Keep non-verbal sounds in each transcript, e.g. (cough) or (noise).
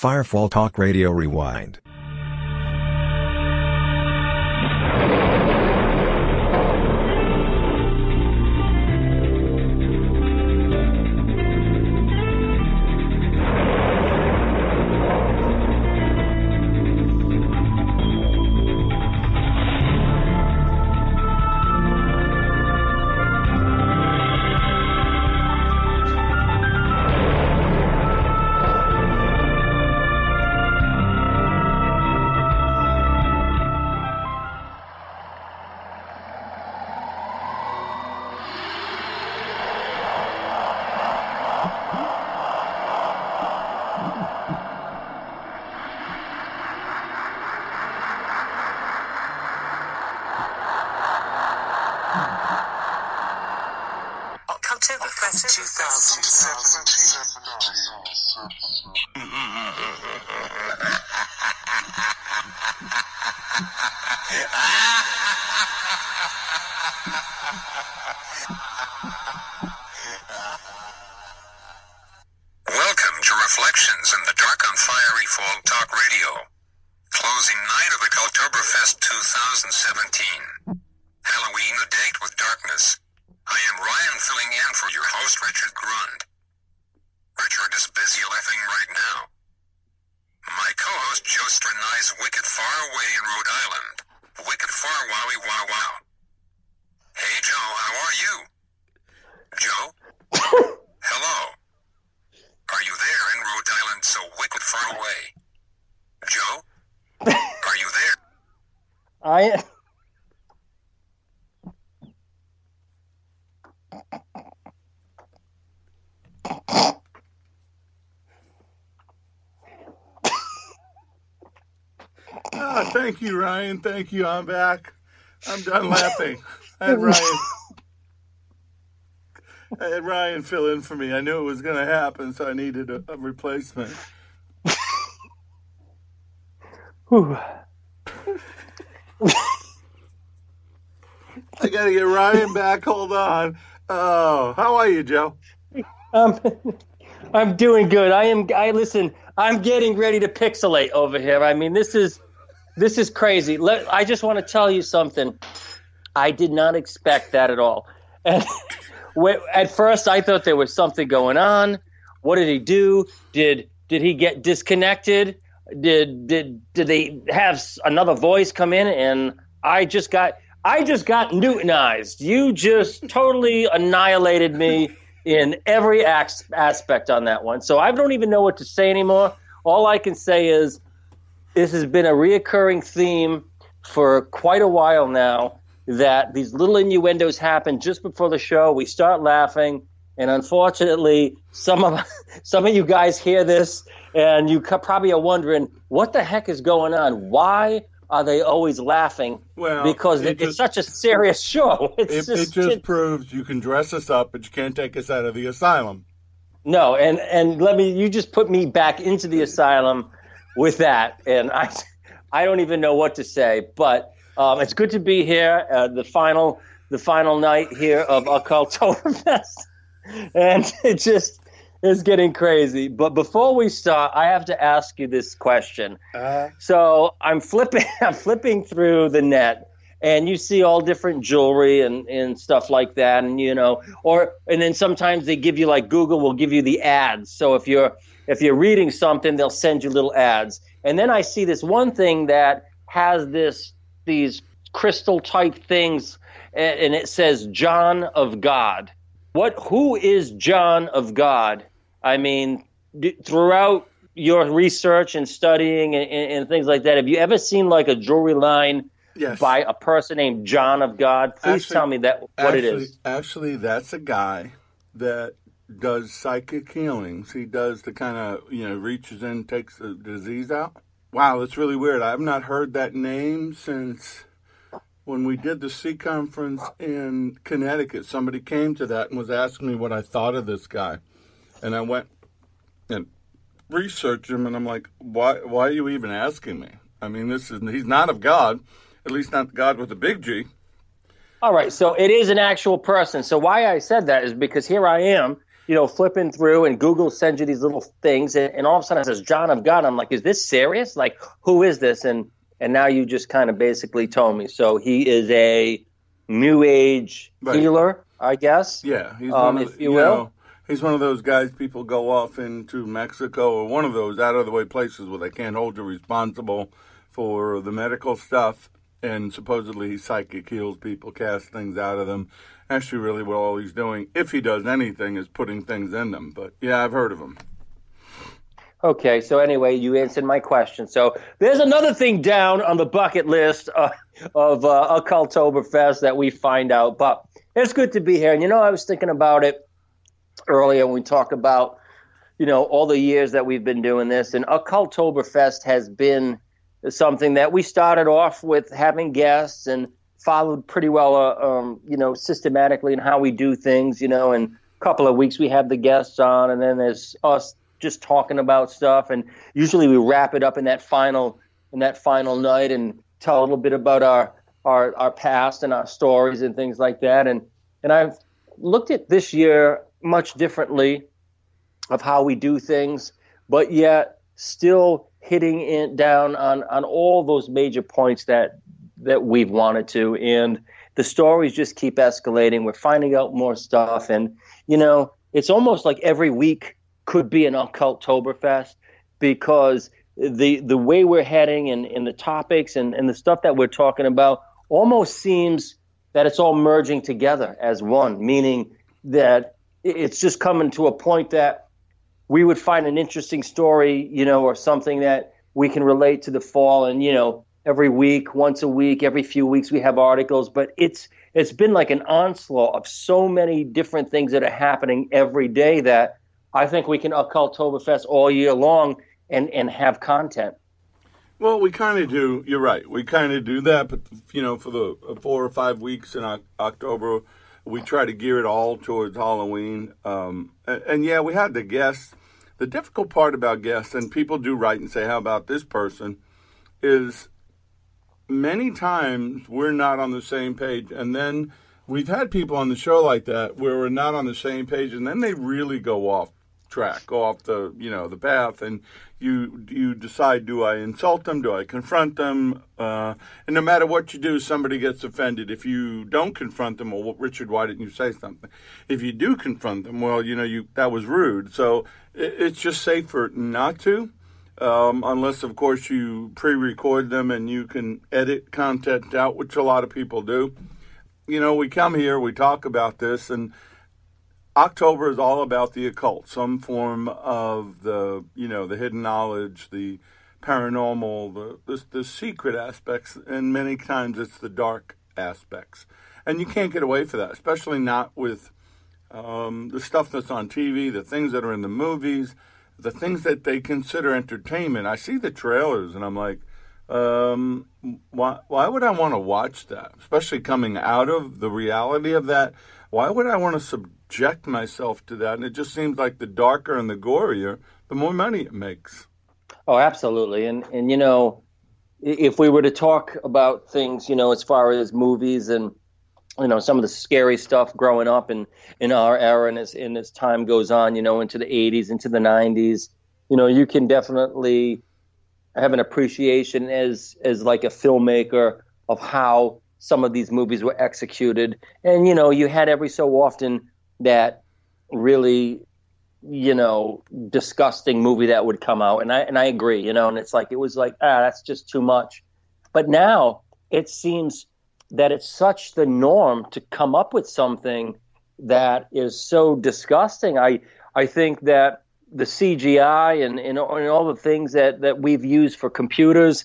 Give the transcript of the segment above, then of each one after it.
Firefall Talk Radio Rewind. Joe? Are you there? I Ah, thank you, Ryan. Thank you. I'm back. I'm done laughing. I had Ryan. I had Ryan fill in for me. I knew it was going to happen, so I needed a, a replacement. I got to get Ryan back. Hold on. Oh, how are you, Joe? Um, (laughs) I'm doing good. I am. I listen. I'm getting ready to pixelate over here. I mean, this is this is crazy. Let, I just want to tell you something. I did not expect that at all. And (laughs) at first, I thought there was something going on. What did he do? Did did he get disconnected? Did did did they have another voice come in? And I just got I just got Newtonized. You just (laughs) totally annihilated me in every ax- aspect on that one. So I don't even know what to say anymore. All I can say is this has been a reoccurring theme for quite a while now that these little innuendos happen just before the show. We start laughing, and unfortunately, some of (laughs) some of you guys hear this, and you probably are wondering what the heck is going on. Why are they always laughing? Well, because it it's just- such a serious show. (laughs) It, just, it just proves you can dress us up, but you can't take us out of the asylum. No, and and let me you just put me back into the asylum with that, and I (laughs) I don't even know what to say, but um, it's good to be here. Uh, the final the final night here of Occultoberfest, (laughs) and it just is getting crazy. But before we start, I have to ask you this question. Uh, So I'm flipping (laughs) I'm flipping through the net and you see all different jewelry and, and stuff like that and you know or and then sometimes they give you like Google will give you the ads. So if you're if you're reading something they'll send you little ads. And then I see this one thing that has this these crystal type things and it says John of God. What who is John of God? I mean d- throughout your research and studying and, and, and things like that, have you ever seen like a jewelry line yes. by a person named John of God? Please Actually- tell me that what it actually, is. Actually, that's a guy that does psychic healings. He does the kind of, you know, reaches in, takes the disease out. Wow, that's really weird. I've not heard that name since when we did the Sea Conference in Connecticut. Somebody came to that and was asking me what I thought of this guy. And I went and researched him, and I'm like, why, why are you even asking me? I mean, this is, he's not of God, at least not God with a big G. All right, so it is an actual person. So why I said that is because here I am, you know, flipping through and Google sends you these little things, and, and all of a sudden it says John of God. I'm like, is this serious? Like, who is this? And and now you just kind of basically told me. So he is a new age Right. healer, I guess. Yeah, he's Um, one of, if the- you will. know, he's one of those guys people go off into Mexico or one of those out of the way places where they can't hold you responsible for the medical stuff. And supposedly he psychic heals people, casts things out of them. Actually, really, what all he's doing, if he does anything, is putting things in them. But yeah, I've heard of him. Okay, so anyway, you answered my question. So there's another thing down on the bucket list uh, of uh, Occultoberfest that we find out, but it's good to be here. And you know, I was thinking about it earlier when we talked about, you know, all the years that we've been doing this, and Occultoberfest has been something that we started off with having guests and followed pretty well, uh, um, you know, systematically in how we do things, you know, and a couple of weeks we have the guests on, and then there's us just talking about stuff, and usually we wrap it up in that final in that final night and tell a little bit about our our our past and our stories and things like that, and and I've looked at this year much differently of how we do things, but yet still hitting it down on on all those major points that that we've wanted to. And the stories just keep escalating. We're finding out more stuff. And you know it's almost like every week could be an occultoberfest because the the way we're heading and, and the topics and, and the stuff that we're talking about almost seems that it's all merging together as one meaning that it's just coming to a point that we would find an interesting story, you know, or something that we can relate to the fall. And you know, every week, once a week, every few weeks, we have articles. But it's it's been like an onslaught of so many different things that are happening every day that I think we can Occultoberfest all year long and and have content. Well, we kind of do. You're right. We kind of do that, but you know, for the four or five weeks in October, we try to gear it all towards Halloween. Um, and, and yeah, we had the guests. The difficult part about guests, and people do write and say, "How about this person?" is many times we're not on the same page, and then we've had people on the show like that where we're not on the same page, and then they really go off track, off the you know the path, and you you decide: do I insult them? Do I confront them? Uh, and no matter what you do, somebody gets offended. If you don't confront them, well, Richard, why didn't you say something? If you do confront them, well, you know you that was rude. So it, it's just safer not to. Um, unless, of course, you pre-record them and you can edit content out, which a lot of people do. You know, we come here, we talk about this, and October is all about the occult, some form of the, you know, the hidden knowledge, the paranormal, the, the, the secret aspects, and many times it's the dark aspects. And you can't get away from that, especially not with um, the stuff that's on TV, the things that are in the movies, the things that they consider entertainment. I see the trailers and I'm like, um, why, why would I want to watch that? Especially coming out of the reality of that. Why would I want to subject myself to that? And it just seems like the darker and the gorier, the more money it makes. Oh, absolutely. And and you know, if we were to talk about things, you know, as far as movies and you know some of the scary stuff growing up in in our era and as and as time goes on, you know, into the 80s, into the 90s, you know, you can definitely have an appreciation as as like a filmmaker of how some of these movies were executed. And you know, you had every so often that really you know disgusting movie that would come out. And I and I agree you know and it's like it was like ah that's just too much. But now it seems that it's such the norm to come up with something that is so disgusting. I I think that the CGI and, and, and all the things that, that we've used for computers,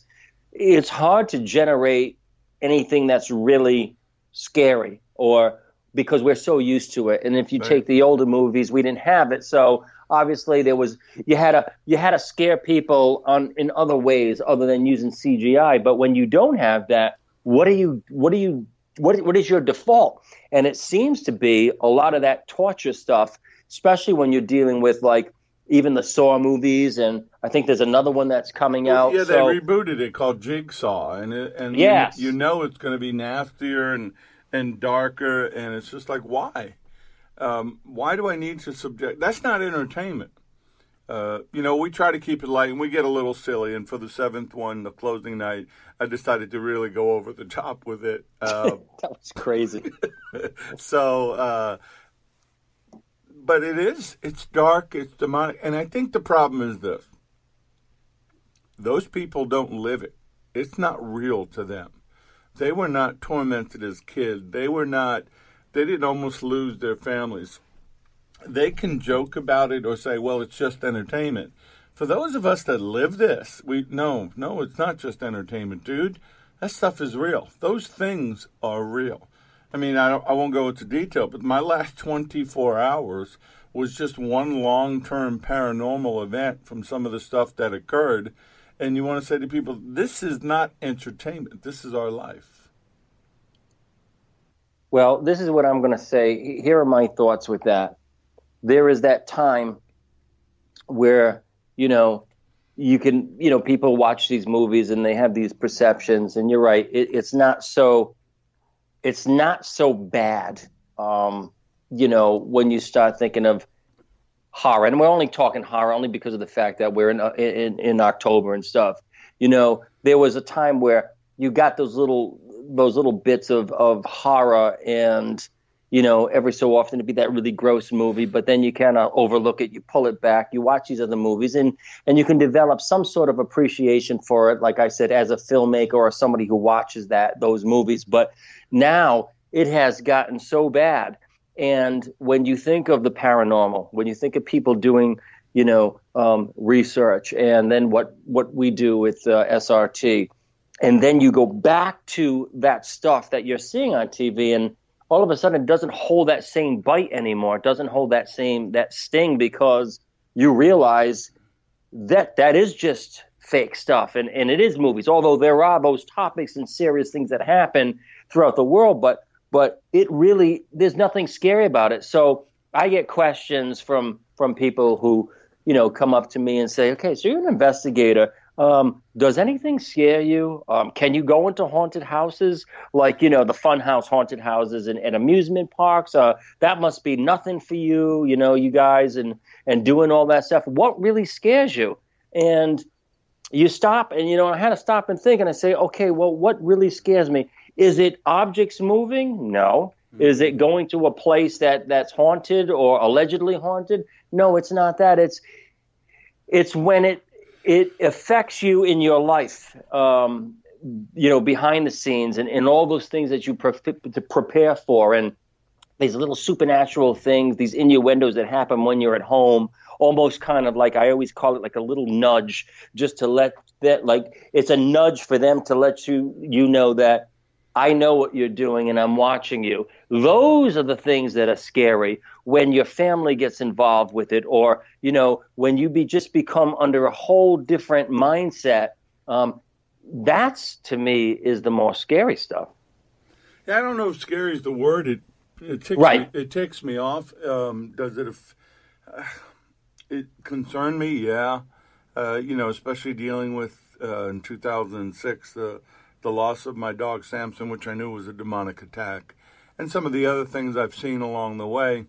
it's hard to generate anything that's really scary or because we're so used to it. And if you Right. take the older movies, we didn't have it. So obviously there was you had to you had to scare people on in other ways other than using CGI. But when you don't have that, what are you what do you what what is your default? And it seems to be a lot of that torture stuff, especially when you're dealing with like even the Saw movies, and I think there's another one that's coming out. Yeah, they rebooted it called Jigsaw, and it, and Yes. you, you know it's going to be nastier and and darker, and it's just like why? Um, why do I need to subject? That's not entertainment. Uh, you know, we try to keep it light and we get a little silly. And for the seventh one, the closing night, I decided to really go over the top with it. (laughs) Uh, that was crazy. (laughs) so, uh, but it is, it's dark, it's demonic. And I think the problem is this those people don't live it, it's not real to them. They were not tormented as kids. They were not, they didn't almost lose their families they can joke about it or say, well, it's just entertainment. For those of us that live this, we no, no, it's not just entertainment, dude. That stuff is real. Those things are real. I mean, I, I won't go into detail, but my last 24 hours was just one long term paranormal event from some of the stuff that occurred. And you want to say to people, this is not entertainment, this is our life. Well, this is what I'm going to say. Here are my thoughts with that there is that time where you know you can you know people watch these movies and they have these perceptions and you're right it, it's not so it's not so bad um, you know when you start thinking of horror and we're only talking horror only because of the fact that we're uh, in in, in october and stuff you know there was a time where you got those little those little bits of of horror and you know, every so often it'd be that really gross movie, but then you kind of overlook it, you pull it back, you watch these other movies, and and you can develop some sort of appreciation for it. Like I said, as a filmmaker or somebody who watches that those movies. But now it has gotten so bad, and when you think of the paranormal, when you think of people doing you know um, research, and then what what we do with uh, SRT, and then you go back to that stuff that you're seeing on TV and all of a sudden it doesn't hold that same bite anymore. It doesn't hold that same that sting because you realize that that is just fake stuff and, and it is movies. Although there are those topics and serious things that happen throughout the world, but but it really there's nothing scary about it. So I get questions from from people who, you know, come up to me and say, Okay, so you're an investigator. Um, does anything scare you? Um, can you go into haunted houses like you know the fun house haunted houses and, and amusement parks? Uh, that must be nothing for you, you know, you guys and and doing all that stuff. What really scares you? And you stop and you know I had to stop and think and I say, okay, well, what really scares me? Is it objects moving? No. Mm-hmm. Is it going to a place that that's haunted or allegedly haunted? No, it's not that. It's it's when it it affects you in your life, um, you know, behind the scenes and, and all those things that you pre- to prepare for, and these little supernatural things, these innuendos that happen when you're at home, almost kind of like I always call it like a little nudge, just to let that like it's a nudge for them to let you you know that I know what you're doing and I'm watching you. Those are the things that are scary when your family gets involved with it, or you know, when you be just become under a whole different mindset. Um, that's to me is the more scary stuff. Yeah, I don't know if scary is the word. It it ticks right. me, it ticks me off. Um, does it? Uh, (sighs) it concern me? Yeah. Uh, you know, especially dealing with uh, in 2006 the the loss of my dog Samson, which I knew was a demonic attack, and some of the other things I've seen along the way.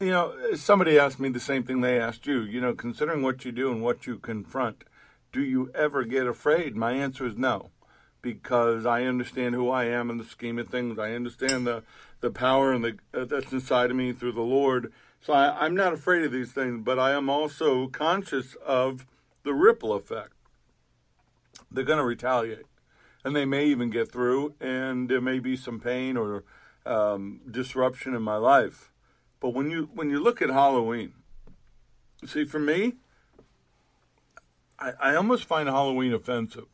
You know, somebody asked me the same thing they asked you. You know, considering what you do and what you confront, do you ever get afraid? My answer is no, because I understand who I am in the scheme of things. I understand the the power and the uh, that's inside of me through the Lord. So I, I'm not afraid of these things, but I am also conscious of the ripple effect they're going to retaliate, and they may even get through, and there may be some pain or um, disruption in my life. But when you when you look at Halloween, see, for me, I, I almost find Halloween offensive,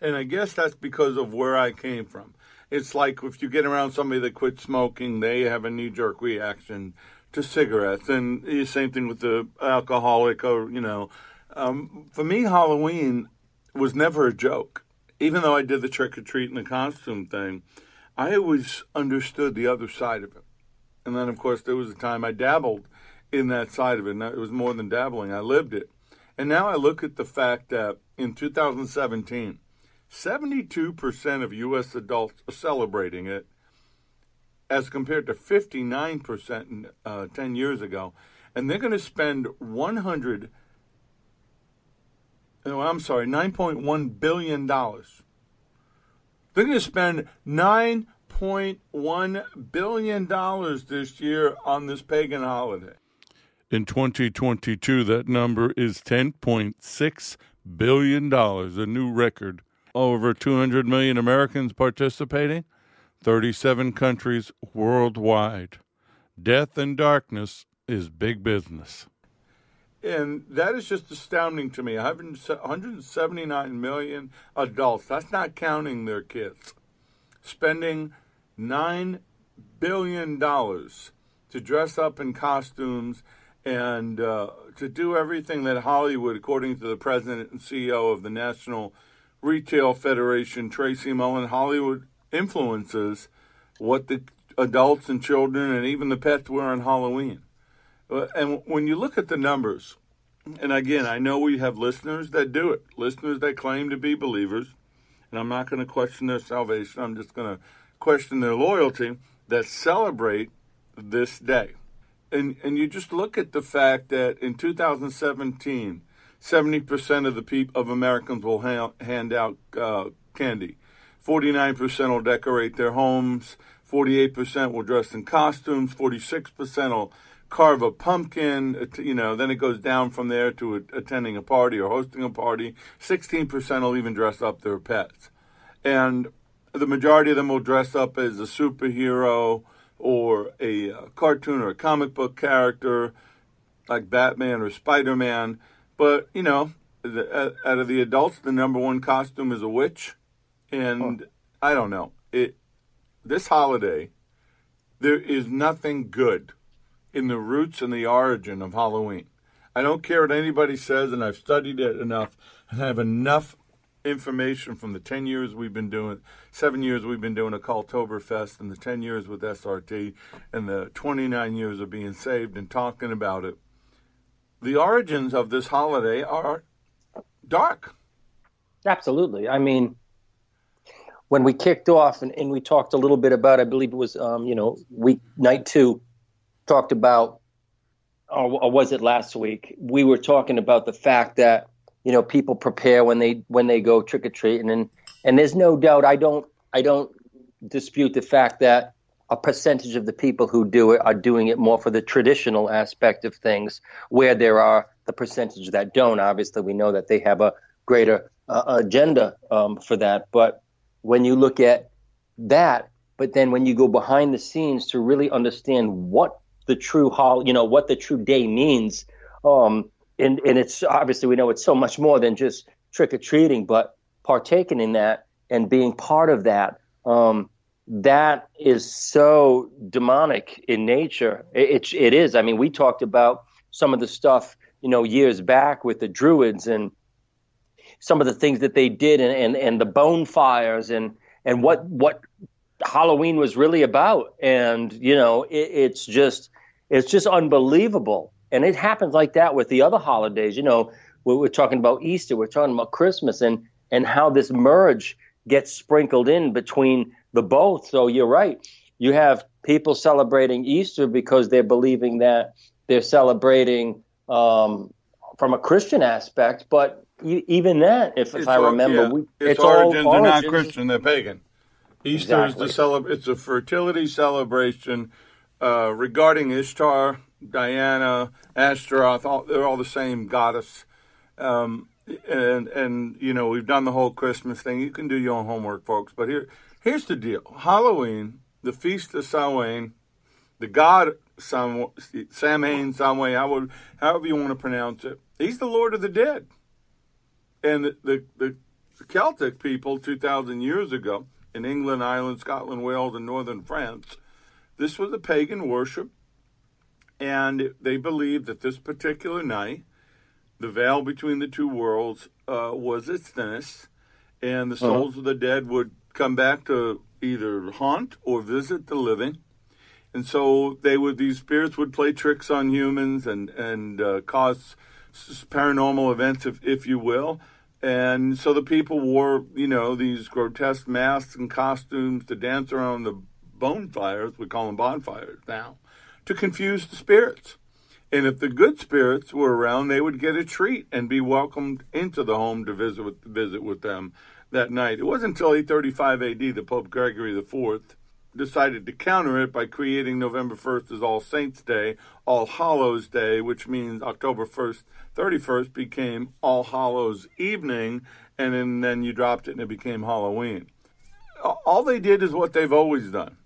and I guess that's because of where I came from. It's like if you get around somebody that quit smoking, they have a knee jerk reaction to cigarettes, and the same thing with the alcoholic, or you know. Um, for me, Halloween, was never a joke. Even though I did the trick or treat and the costume thing, I always understood the other side of it. And then, of course, there was a time I dabbled in that side of it. And it was more than dabbling, I lived it. And now I look at the fact that in 2017, 72% of U.S. adults are celebrating it. as compared to 59% uh, 10 years ago. And they're going to spend 100, no, I'm sorry, $9.1 billion. They're going to spend $9.1 billion this year on this pagan holiday. In 2022, that number is $10.6 billion, a new record. Over 200 million Americans participating, 37 countries worldwide. Death and darkness is big business. And that is just astounding to me. 179 million adults, that's not counting their kids, spending $9 billion to dress up in costumes and uh, to do everything that Hollywood, according to the president and CEO of the National Retail Federation, Tracy Mullin, Hollywood influences what the adults and children and even the pets wear on Halloween. Uh, and when you look at the numbers, and again, I know we have listeners that do it, listeners that claim to be believers, and I'm not going to question their salvation, I'm just going to question their loyalty, that celebrate this day and and you just look at the fact that in 2017, 70 percent of the people of Americans will ha- hand out uh, candy. 49 percent will decorate their homes. 48 percent will dress in costumes. 46 percent will carve a pumpkin. You know, then it goes down from there to a, attending a party or hosting a party. 16 percent will even dress up their pets, and the majority of them will dress up as a superhero or a uh, cartoon or a comic book character like Batman or Spider Man. But, you know, the, out of the adults, the number one costume is a witch. And I don't know. It This holiday, there is nothing good in the roots and the origin of Halloween. I don't care what anybody says, and I've studied it enough, and I have enough information from the 10 years we've been doing, seven years we've been doing Occultoberfest, and the 10 years with SRT, and the 29 years of being saved and talking about it. The origins of this holiday are dark. Absolutely. I mean, when we kicked off and, and we talked a little bit about, I believe it was, um, you know, week night two, talked about, or, or was it last week? We were talking about the fact that you know people prepare when they when they go trick or treating and and there's no doubt I don't I don't dispute the fact that a percentage of the people who do it are doing it more for the traditional aspect of things where there are the percentage that don't obviously we know that they have a greater uh, agenda um, for that but when you look at that but then when you go behind the scenes to really understand what the true hall you know what the true day means um, and and it's obviously we know it's so much more than just trick or treating, but partaking in that and being part of that, um, that is so demonic in nature. It, it, it is. I mean, we talked about some of the stuff you know years back with the Druids and some of the things that they did and and, and the bonfires and and what what Halloween was really about. And you know, it, it's just it's just unbelievable and it happens like that with the other holidays. You know, we're, we're talking about Easter, we're talking about Christmas, and and how this merge gets sprinkled in between the both. So you're right. You have people celebrating Easter because they're believing that they're celebrating um, from a Christian aspect, but even that, if, if I remember, yeah. we, its, its origins all, are not Christian; they're pagan. Easter exactly. is the celeb- It's a fertility celebration uh, regarding Ishtar, Diana, Ashtaroth, all, they're all the same goddess. Um, and and you know we've done the whole Christmas thing. You can do your own homework, folks. But here here's the deal: Halloween, the feast of Samhain, the god Sam, Samhain, Samhain, however, however you want to pronounce it. He's the Lord of the Dead, and the the, the Celtic people two thousand years ago in England, Ireland, Scotland, Wales, and northern France. This was a pagan worship and they believed that this particular night, the veil between the two worlds uh, was its thinnest, and the uh-huh. souls uh-huh. of the dead would come back to either haunt or visit the living. And so they would; these spirits would play tricks on humans and and uh, cause paranormal events, if if you will. And so the people wore, you know, these grotesque masks and costumes to dance around the bonfires, we call them bonfires now, to confuse the spirits. And if the good spirits were around, they would get a treat and be welcomed into the home to visit with, visit with them that night. It wasn't until 835 AD that Pope Gregory IV decided to counter it by creating November 1st as All Saints' Day, All Hallows' Day, which means October 1st, 31st became All Hallows' Evening, and then, then you dropped it and it became Halloween. All they did is what they've always done.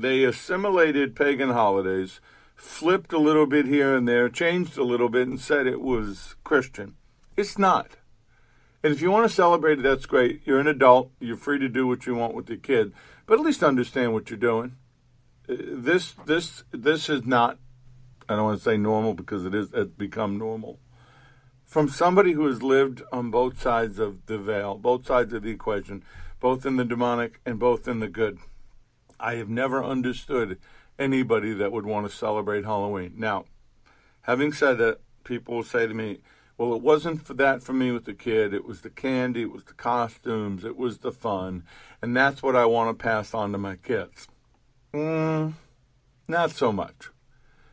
They assimilated pagan holidays, flipped a little bit here and there, changed a little bit, and said it was Christian. It's not. And if you want to celebrate it, that's great. You're an adult. You're free to do what you want with your kid, but at least understand what you're doing. Uh, this, this, this is not. I don't want to say normal because it is. It's become normal. From somebody who has lived on both sides of the veil, both sides of the equation, both in the demonic and both in the good, I have never understood anybody that would want to celebrate Halloween. Now, having said that, people will say to me, well, it wasn't for that for me with the kid. It was the candy, it was the costumes, it was the fun. And that's what I want to pass on to my kids. Mm, not so much.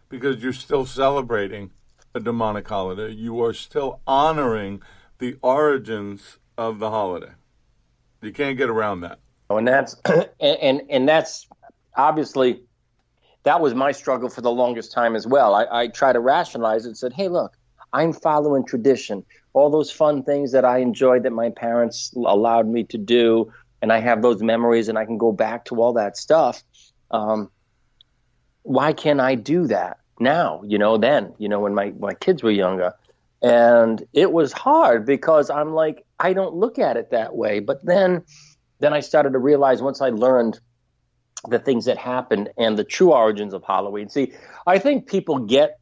Because you're still celebrating a demonic holiday. You are still honoring the origins of the holiday. You can't get around that. Oh, and that's (clears throat) and, and that's obviously that was my struggle for the longest time as well. I, I try to rationalize it and said, hey, look, I'm following tradition. All those fun things that I enjoyed that my parents allowed me to do, and I have those memories and I can go back to all that stuff. Um, why can't I do that now? You know, then, you know, when my, my kids were younger. And it was hard because I'm like, I don't look at it that way. But then, then I started to realize once I learned the things that happened and the true origins of Halloween. See, I think people get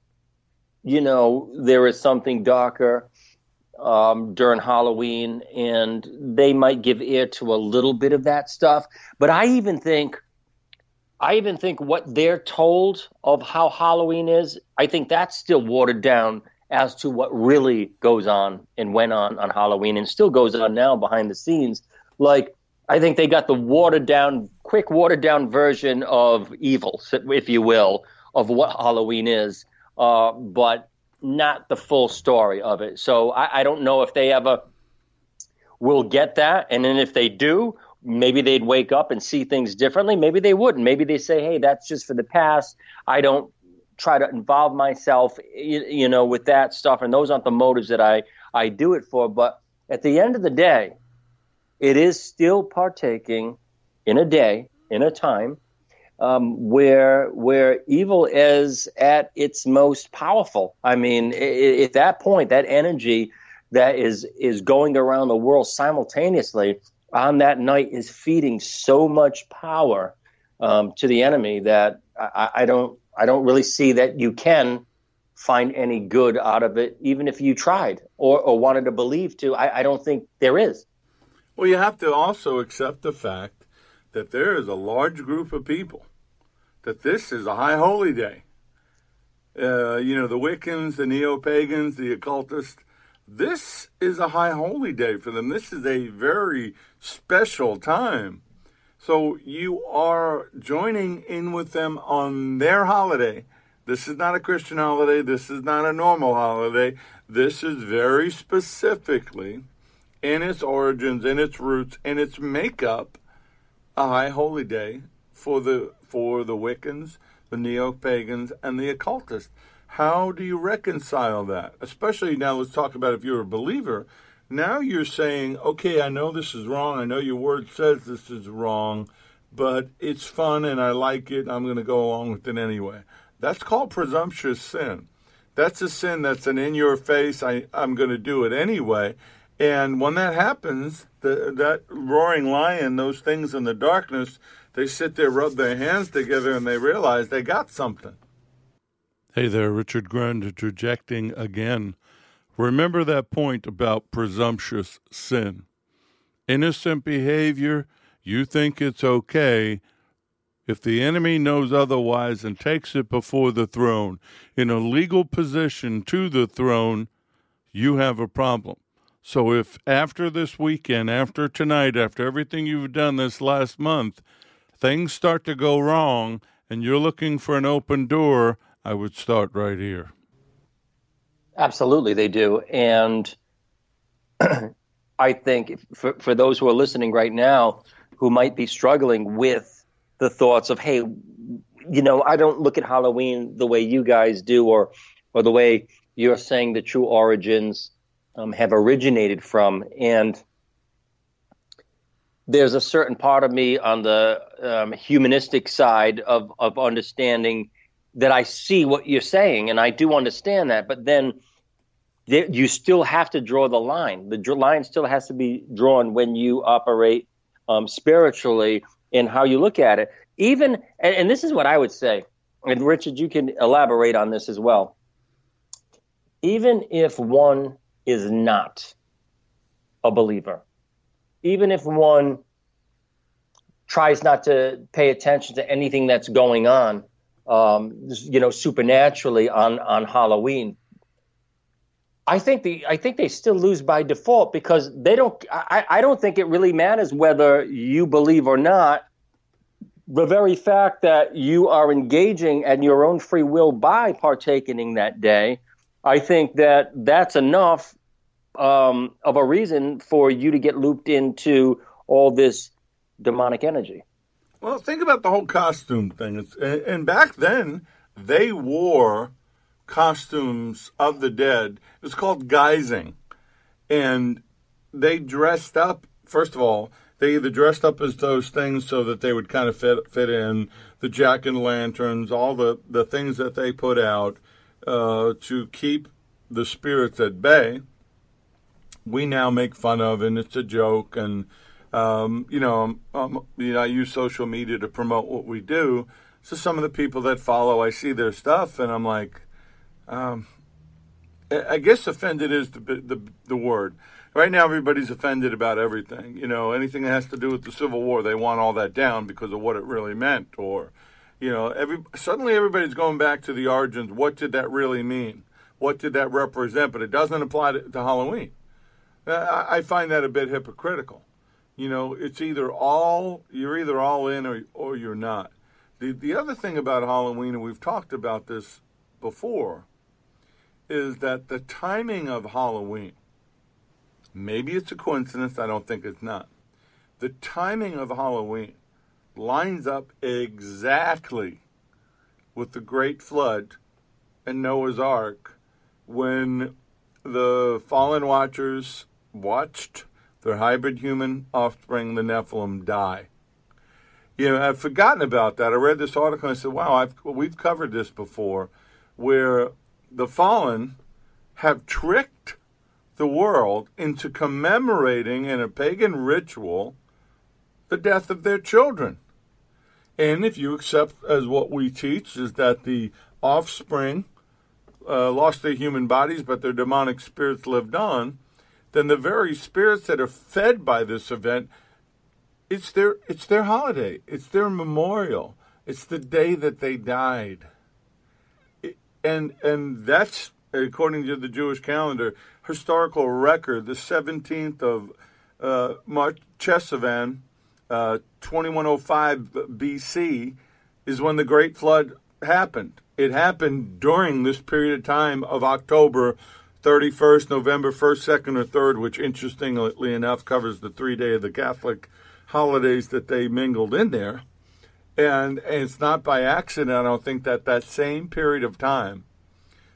you know, there is something darker um, during Halloween, and they might give ear to a little bit of that stuff. But I even think, I even think what they're told of how Halloween is, I think that's still watered down as to what really goes on and went on on Halloween, and still goes on now behind the scenes. Like I think they got the watered down, quick watered down version of evil, if you will, of what Halloween is uh, but not the full story of it. So I, I don't know if they ever will get that. And then if they do, maybe they'd wake up and see things differently. Maybe they wouldn't. Maybe they say, hey, that's just for the past. I don't try to involve myself, you, you know, with that stuff. And those aren't the motives that I, I do it for. But at the end of the day, it is still partaking in a day, in a time um, where where evil is at its most powerful. I mean, at that point, that energy that is is going around the world simultaneously on that night is feeding so much power um, to the enemy that I, I don't I don't really see that you can find any good out of it, even if you tried or, or wanted to believe to. I, I don't think there is. Well, you have to also accept the fact that there is a large group of people that this is a high holy day. Uh, you know, the Wiccans, the neo pagans, the occultists, this is a high holy day for them. This is a very special time. So you are joining in with them on their holiday. This is not a Christian holiday. This is not a normal holiday. This is very specifically in its origins, in its roots, in its makeup, a high holy day for the for the Wiccans, the neo pagans, and the occultists. How do you reconcile that? Especially now, let's talk about if you're a believer. Now you're saying, okay, I know this is wrong. I know your word says this is wrong, but it's fun and I like it. I'm going to go along with it anyway. That's called presumptuous sin. That's a sin that's an in your face, I, I'm going to do it anyway. And when that happens, the, that roaring lion, those things in the darkness, they sit there, rub their hands together, and they realize they got something. Hey there, Richard Grund interjecting again. Remember that point about presumptuous sin. Innocent behavior, you think it's okay. If the enemy knows otherwise and takes it before the throne, in a legal position to the throne, you have a problem. So if after this weekend, after tonight, after everything you've done this last month, things start to go wrong and you're looking for an open door, I would start right here. Absolutely, they do. And (clears throat) I think for, for those who are listening right now who might be struggling with the thoughts of, hey, you know, I don't look at Halloween the way you guys do, or or the way you're saying the true origins um, have originated from. And there's a certain part of me on the um, humanistic side of, of understanding that I see what you're saying, and I do understand that. But then you still have to draw the line. The dr- line still has to be drawn when you operate um, spiritually in how you look at it. Even, and, and this is what I would say, and Richard, you can elaborate on this as well. Even if one is not a believer, even if one tries not to pay attention to anything that's going on, um, you know, supernaturally on on Halloween, I think the I think they still lose by default because they don't. I, I don't think it really matters whether you believe or not. The very fact that you are engaging at your own free will by partaking in that day, I think that that's enough um, of a reason for you to get looped into all this demonic energy. Well, think about the whole costume thing. It's, and back then, they wore costumes of the dead. It was called guising. And they dressed up, first of all, they either dressed up as those things so that they would kind of fit, fit in, the jack and lanterns, all the, the things that they put out uh, to keep the spirits at bay. We now make fun of, and it's a joke. And, um, you know, um, um, you know, I use social media to promote what we do. So some of the people that follow, I see their stuff, and I'm like, um, I guess offended is the, the the word. Right now, everybody's offended about everything. You know, anything that has to do with the Civil War, they want all that down because of what it really meant. Or, you know, every suddenly everybody's going back to the origins. What did that really mean? What did that represent? But it doesn't apply to, to Halloween. Uh, I, I find that a bit hypocritical. You know, it's either all you're either all in or or you're not. The the other thing about Halloween, and we've talked about this before is that the timing of Halloween, maybe it's a coincidence, I don't think it's not. The timing of Halloween lines up exactly with the Great Flood and Noah's Ark when the fallen watchers watched their hybrid human offspring, the Nephilim, die. You know, I've forgotten about that. I read this article and I said, wow, I've, we've covered this before, where the fallen have tricked the world into commemorating in a pagan ritual the death of their children. And if you accept as what we teach is that the offspring uh, lost their human bodies, but their demonic spirits lived on, then the very spirits that are fed by this event, it's their it's their holiday, it's their memorial, it's the day that they died and and that's according to the Jewish calendar historical record. The seventeenth of uh, March Chesavan, uh, 2105 BC, is when the Great Flood happened. It happened during this period of time of October 31st, November 1st, 2nd, or 3rd, which interestingly enough covers the three day of the Catholic holidays that they mingled in there. And, and it's not by accident, I don't think, that that same period of time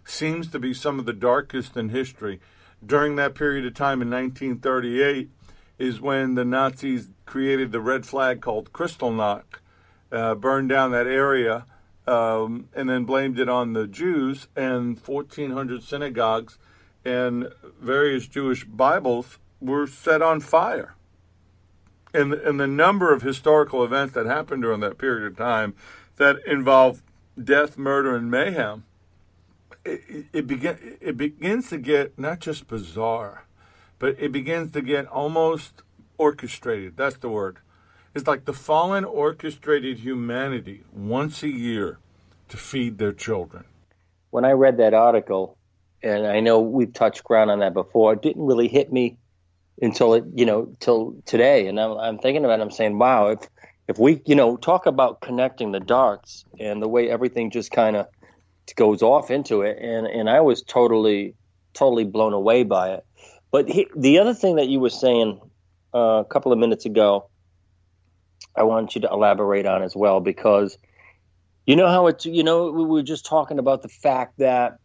seems to be some of the darkest in history. During that period of time in 1938 is when the Nazis created the red flag called Kristallnacht, uh, burned down that area, um, and then blamed it on the Jews, and 1,400 synagogues and various Jewish Bibles were set on fire. And, and the number of historical events that happened during that period of time that involve death, murder, and mayhem, it, it, begin, it begins to get not just bizarre, but it begins to get almost orchestrated. That's the word. It's like the fallen orchestrated humanity once a year to feed their children. When I read that article, and I know we've touched ground on that before, it didn't really hit me until it, you know, till today. And I'm, I'm thinking about it. I'm saying, wow, if if we, you know, talk about connecting the dots and the way everything just kind of goes off into it, and and I was totally, totally blown away by it. But he, the other thing that you were saying uh, a couple of minutes ago, I want you to elaborate on as well because you know how it's you know we were just talking about the fact that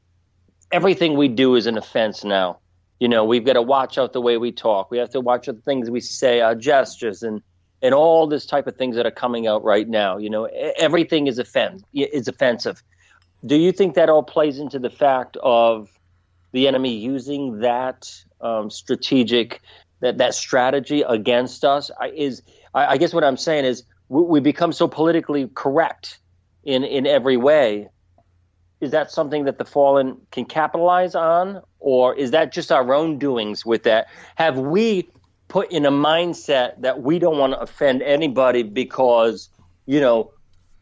everything we do is an offense now. You know, we've got to watch out the way we talk. We have to watch out the things we say, our gestures, and and all this type of things that are coming out right now. You know, everything is offend is offensive. Do you think that all plays into the fact of the enemy using that um, strategic that that strategy against us? Is I, I guess what I'm saying is we, we become so politically correct in in every way is that something that the fallen can capitalize on or is that just our own doings with that have we put in a mindset that we don't want to offend anybody because you know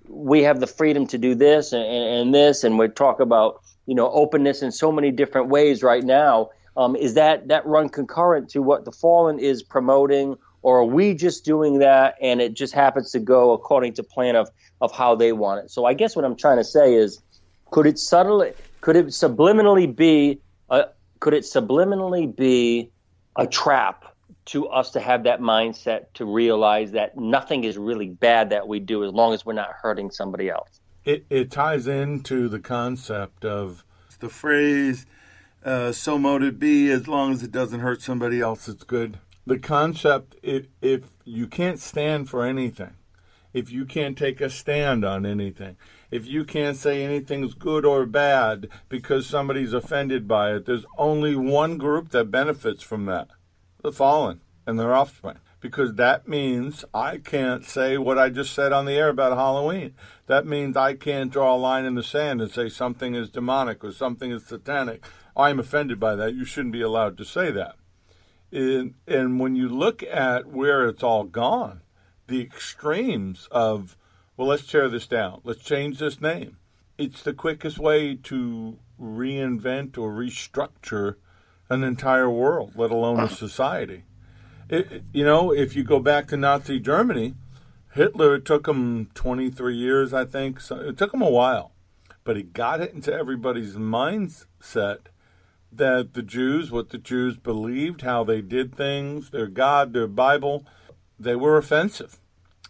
we have the freedom to do this and, and this and we talk about you know openness in so many different ways right now um, is that that run concurrent to what the fallen is promoting or are we just doing that and it just happens to go according to plan of of how they want it? So i guess what i'm trying to say is could it subtly could it subliminally be a, could it subliminally be a trap to us to have that mindset to realize that nothing is really bad that we do as long as we're not hurting somebody else? It, it ties into the concept of the phrase uh, so mote it be as long as it doesn't hurt somebody else it's good the concept if if you can't stand for anything, if you can't take a stand on anything, if you can't say anything's good or bad because somebody's offended by it, there's only one group that benefits from that the fallen and their offspring. Because that means I can't say what I just said on the air about Halloween. That means I can't draw a line in the sand and say something is demonic or something is satanic. I'm offended by that. You shouldn't be allowed to say that. And, and when you look at where it's all gone, the extremes of, well, let's tear this down, let's change this name. It's the quickest way to reinvent or restructure an entire world, let alone a uh, society. It, you know, if you go back to Nazi Germany, Hitler it took him 23 years, I think. So it took him a while, but he got it into everybody's mindset that the Jews, what the Jews believed, how they did things, their God, their Bible, they were offensive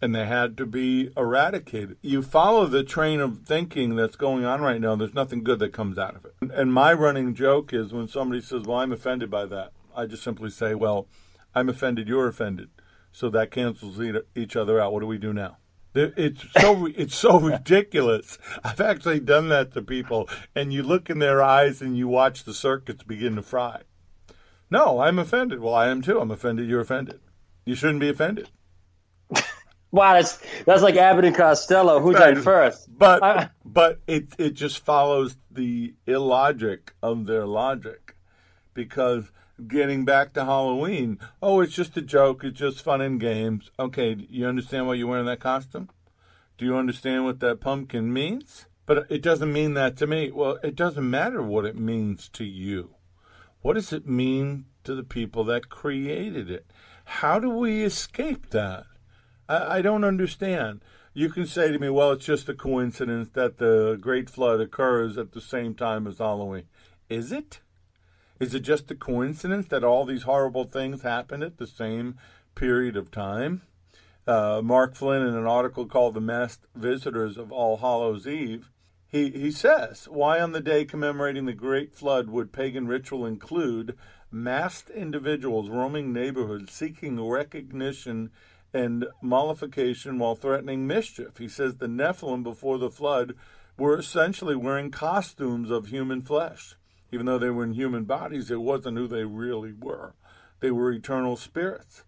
and they had to be eradicated. You follow the train of thinking that's going on right now, there's nothing good that comes out of it. And my running joke is when somebody says, Well, I'm offended by that, I just simply say, Well, I'm offended, you're offended. So that cancels each other out. What do we do now? It's so (laughs) it's so ridiculous. I've actually done that to people, and you look in their eyes and you watch the circuits begin to fry. No, I'm offended. Well, I am too. I'm offended. You're offended. You shouldn't be offended. (laughs) wow, that's that's like Abbott and Costello. Who right. died first? But I, but it it just follows the illogic of their logic, because getting back to Halloween. Oh, it's just a joke. It's just fun and games. Okay, you understand why you're wearing that costume? Do you understand what that pumpkin means? But it doesn't mean that to me. Well, it doesn't matter what it means to you. What does it mean to the people that created it? How do we escape that? I, I don't understand. You can say to me, well, it's just a coincidence that the Great Flood occurs at the same time as Halloween. Is it? Is it just a coincidence that all these horrible things happened at the same period of time? Uh, Mark Flynn, in an article called The Masked Visitors of All Hallows Eve, he, he says, Why on the day commemorating the Great Flood would pagan ritual include masked individuals roaming neighborhoods seeking recognition and mollification while threatening mischief? He says the Nephilim before the flood were essentially wearing costumes of human flesh even though they were in human bodies, it wasn't who they really were. They were eternal spirits.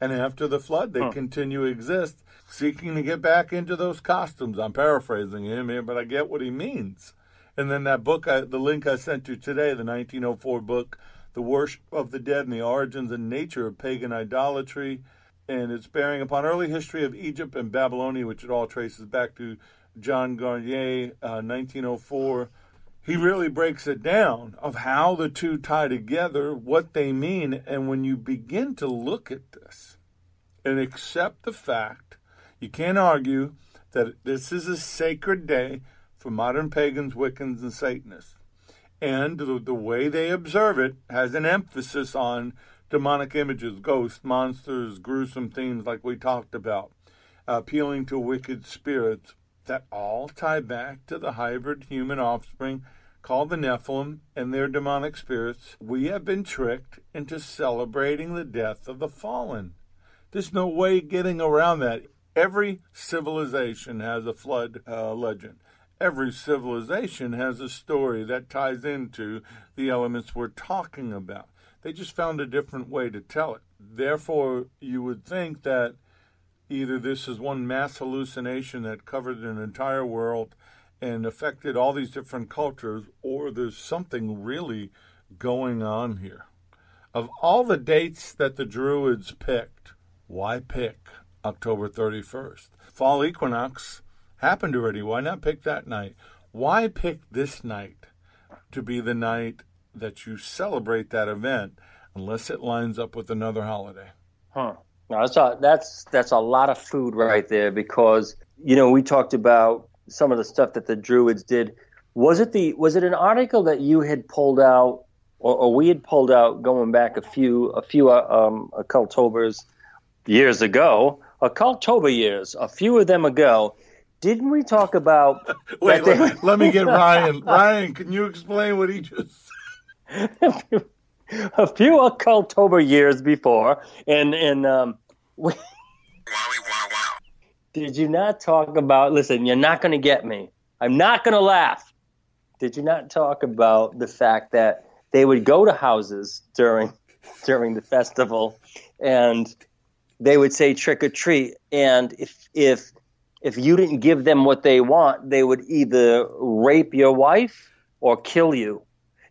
And after the flood, they huh. continue to exist, seeking to get back into those costumes. I'm paraphrasing him here, but I get what he means. And then that book, I, the link I sent you today, the 1904 book, The Worship of the Dead and the Origins and Nature of Pagan Idolatry, and its bearing upon early history of Egypt and Babylonia, which it all traces back to John Garnier, uh, 1904 he really breaks it down of how the two tie together, what they mean, and when you begin to look at this and accept the fact, You can't argue that this is a sacred day for modern pagans, Wiccans, and Satanists. And the, the way they observe it has an emphasis on demonic images, ghosts, monsters, gruesome themes like we talked about, appealing to wicked spirits that all tie back to the hybrid human offspring called the Nephilim and their demonic spirits. We have been tricked into celebrating the death of the fallen. There's no way getting around that. Every civilization has a flood uh, legend. Every civilization has a story that ties into the elements we're talking about. They just found a different way to tell it. Therefore, you would think that either this is one mass hallucination that covered an entire world and affected all these different cultures, or there's something really going on here. Of all the dates that the Druids picked, why pick October 31st? Fall equinox happened already. Why not pick that night? Why pick this night to be the night that you celebrate that event unless it lines up with another holiday? Huh. No, that's a, that's that's a lot of food right there because you know we talked about some of the stuff that the Druids did. Was it the was it an article that you had pulled out or, or we had pulled out going back a few a few uh, um, occultobers years ago, occultober years, a few of them ago? Didn't we talk about? (laughs) Wait, that let, let me get (laughs) Ryan. Ryan, can you explain what he just said? (laughs) a few occultober years before, and and um, we, Wowie wow wow. Did you not talk about? Listen, you're not going to get me. I'm not going to laugh. Did you not talk about the fact that they would go to houses during (laughs) during the festival, and they would say trick or treat, and if if if you didn't give them what they want, they would either rape your wife or kill you.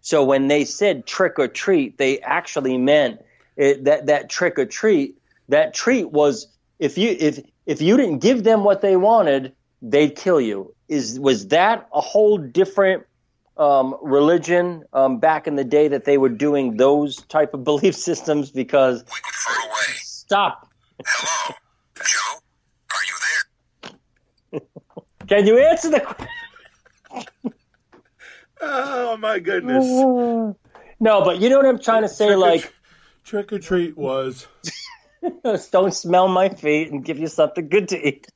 So when they said trick or treat, they actually meant it, that that trick or treat. That treat was if you if if you didn't give them what they wanted, they'd kill you. Is was that a whole different um, religion um, back in the day that they were doing those type of (laughs) belief systems? Because We could throw away. stop. Hello, Joe. Are you there? (laughs) Can you answer the question? Oh my goodness! (laughs) No, but you know what I'm trying to say. Trick or Like, trick or treat was don't smell my feet and give you something good to eat.